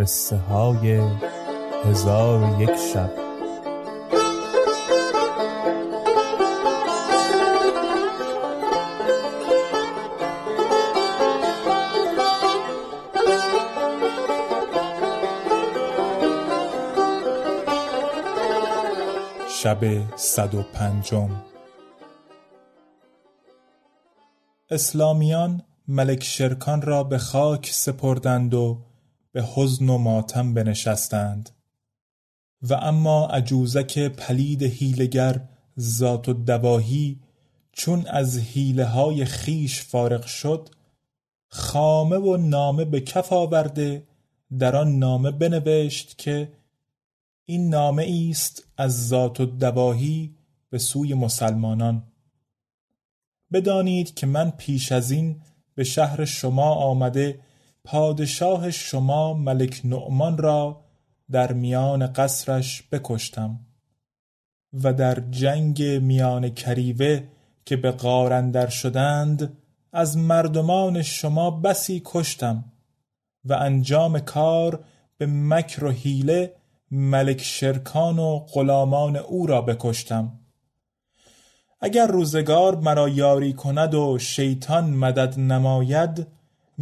قصه های هزار و یک شب. شب صد و پنجم. اسلامیان ملک شرکان را به خاک سپردند و به حزن و ماتم بنشستند. و اما عجوزک پلید هیلگر ذات و دواهی چون از حیله های خیش فارغ شد خامه و نامه به کف آورده در آن نامه بنوشت که این نامه است از ذات و دواهی به سوی مسلمانان. بدانید که من پیش از این به شهر شما آمده پادشاه شما ملک نعمان را در میان قصرش بکشتم و در جنگ میان کریوه که به غار شدند از مردمان شما بسی کشتم و انجام کار به مکر و حیله ملک شرکان و غلامان او را بکشتم. اگر روزگار مرا یاری کند و شیطان مدد نماید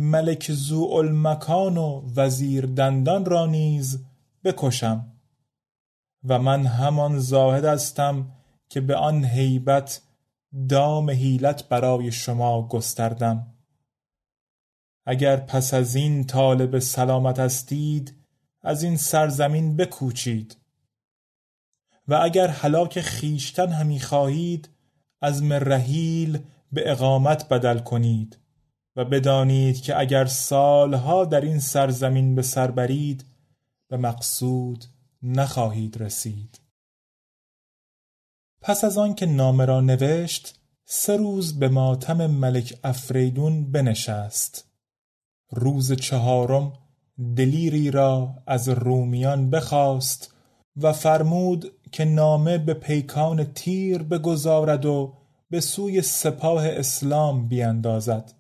ملک ذوالمکان و وزیر دندان را نیز بکشم و من همان زاهدستم که به آن هیبت دام حیلت برای شما گستردم. اگر پس از این طالب سلامت هستید از این سرزمین بکوچید و اگر هلاک خویشتن همی خواهید عزم رحیل به اقامت بدل کنید. و بدانید که اگر سالها در این سرزمین به سر برید به مقصود نخواهید رسید. پس از آن که نامه را نوشت سه روز به ماتم ملک افریدون بنشست. روز چهارم دلیری را از رومیان بخواست و فرمود که نامه به پیکان تیر بگذارد و به سوی سپاه اسلام بیندازد.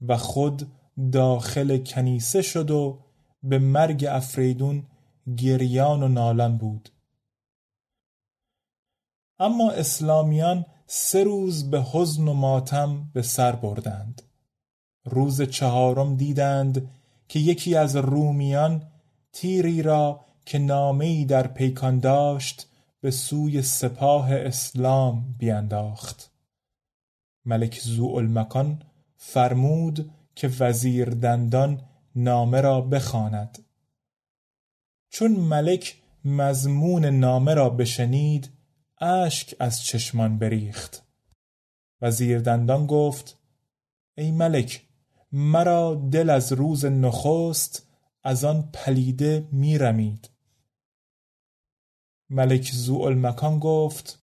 و خود داخل کنیسه شد و به مرگ افریدون گریان و نالان بود. اما اسلامیان سه روز به حزن و ماتم به سر بردند. روز چهارم دیدند که یکی از رومیان تیری را که نامهای در پیکان داشت به سوی سپاه اسلام بینداخت ملک ذوالمکان فرمود که وزیر دندان نامه را بخواند. چون ملک مضمون نامه را بشنید اشک از چشمان بریخت. وزیر دندان گفت ای ملک مرا دل از روز نخست از آن پلیده میرمید. ملک ذوالمکان گفت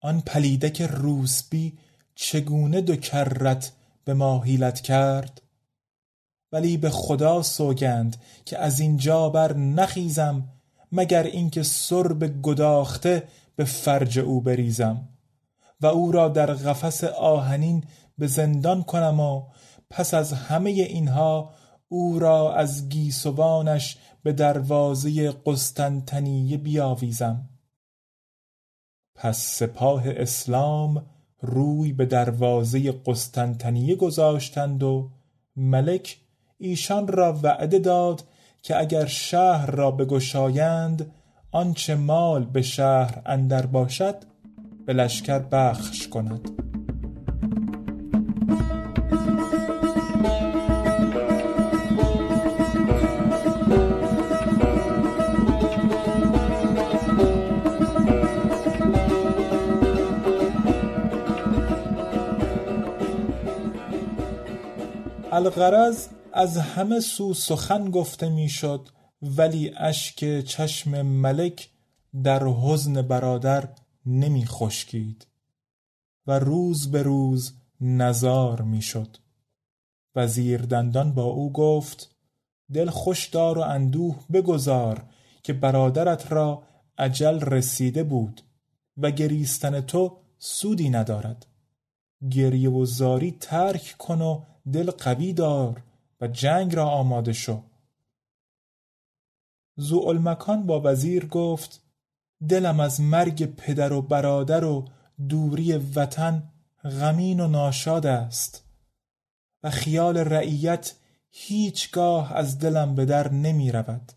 آن پلیدک روسبی چگونه دو کرت به ما حیلت کرد؟ ولی به خدا سوگند که از اینجا بر نخیزم مگر اینکه سرب گداخته به فرج او بریزم و او را در قفس آهنین به زندان کنم و پس از همه اینها او را از گیسوانش به دروازه قسطنطنیه بیاویزم. پس سپاه اسلام روی به دروازه قسطنطنیه گذاشتند و ملک ایشان را وعده داد که اگر شهر را بگشایند آنچه مال به شهر اندر باشد به لشکر بخش کند. الغرض از همه سو سخن گفته می‌شد ولی اشک چشم ملک در حزن برادر نمی خشکید و روز به روز نزار می‌شد. وزیر دندان با او گفت دل خوش دار و اندوه بگذار که برادرت را عجل رسیده بود و گریستن تو سودی ندارد. گریه و زاری ترک کن و دل قوی دار و جنگ را آماده شو. زوالمکان با وزیر گفت دلم از مرگ پدر و برادر و دوری وطن غمین و ناشاد است و خیال رعیت هیچگاه از دلم به در نمی رود.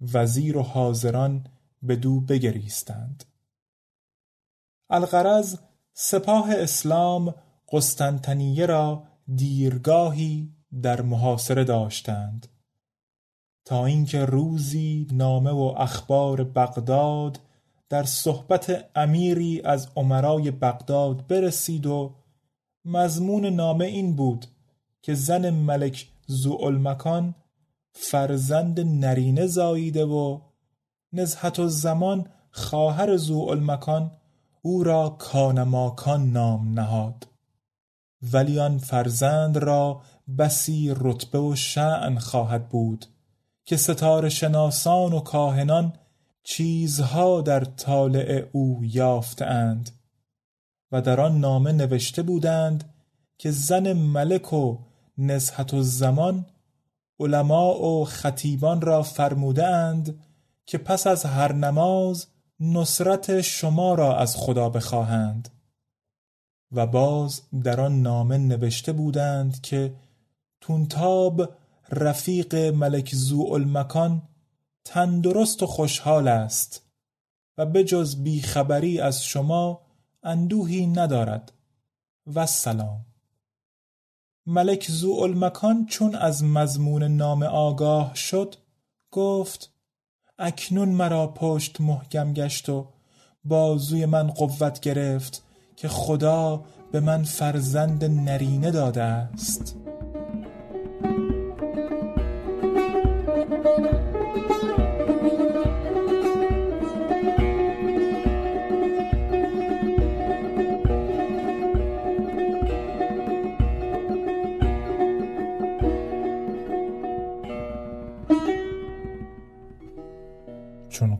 وزیر و حاضران به دو بگریستند. الغرض سپاه اسلام قسطنطنیه را دیرگاهی در محاصره داشتند. تا اینکه روزی نامه و اخبار بغداد در صحبت امیری از عمرای بغداد برسید و مضمون نامه این بود که زن ملک زوالمکان فرزند نرینه زاییده و نزهت و زمان خواهر زوالمکان او را کانماکان نام نهاد. ولی آن فرزند را بسی رتبه و شعن خواهد بود که ستاره شناسان و کاهنان چیزها در طالع او یافتند و در آن نامه نوشته بودند که زن ملک و نزهت و زمان علما و خطیبان را فرموده اند که پس از هر نماز نصرت شما را از خدا بخواهند. و باز در آن نامه نوشته بودند که تونتاب رفیق ملک زوالمکان تندرست و خوشحال است و بجز بیخبری از شما اندوهی ندارد. و سلام ملک زوالمکان چون از مضمون نام آگاه شد گفت اکنون مرا پشت محکم گشت و بازوی من قوت گرفت که خدا به من فرزند نرینه داده است.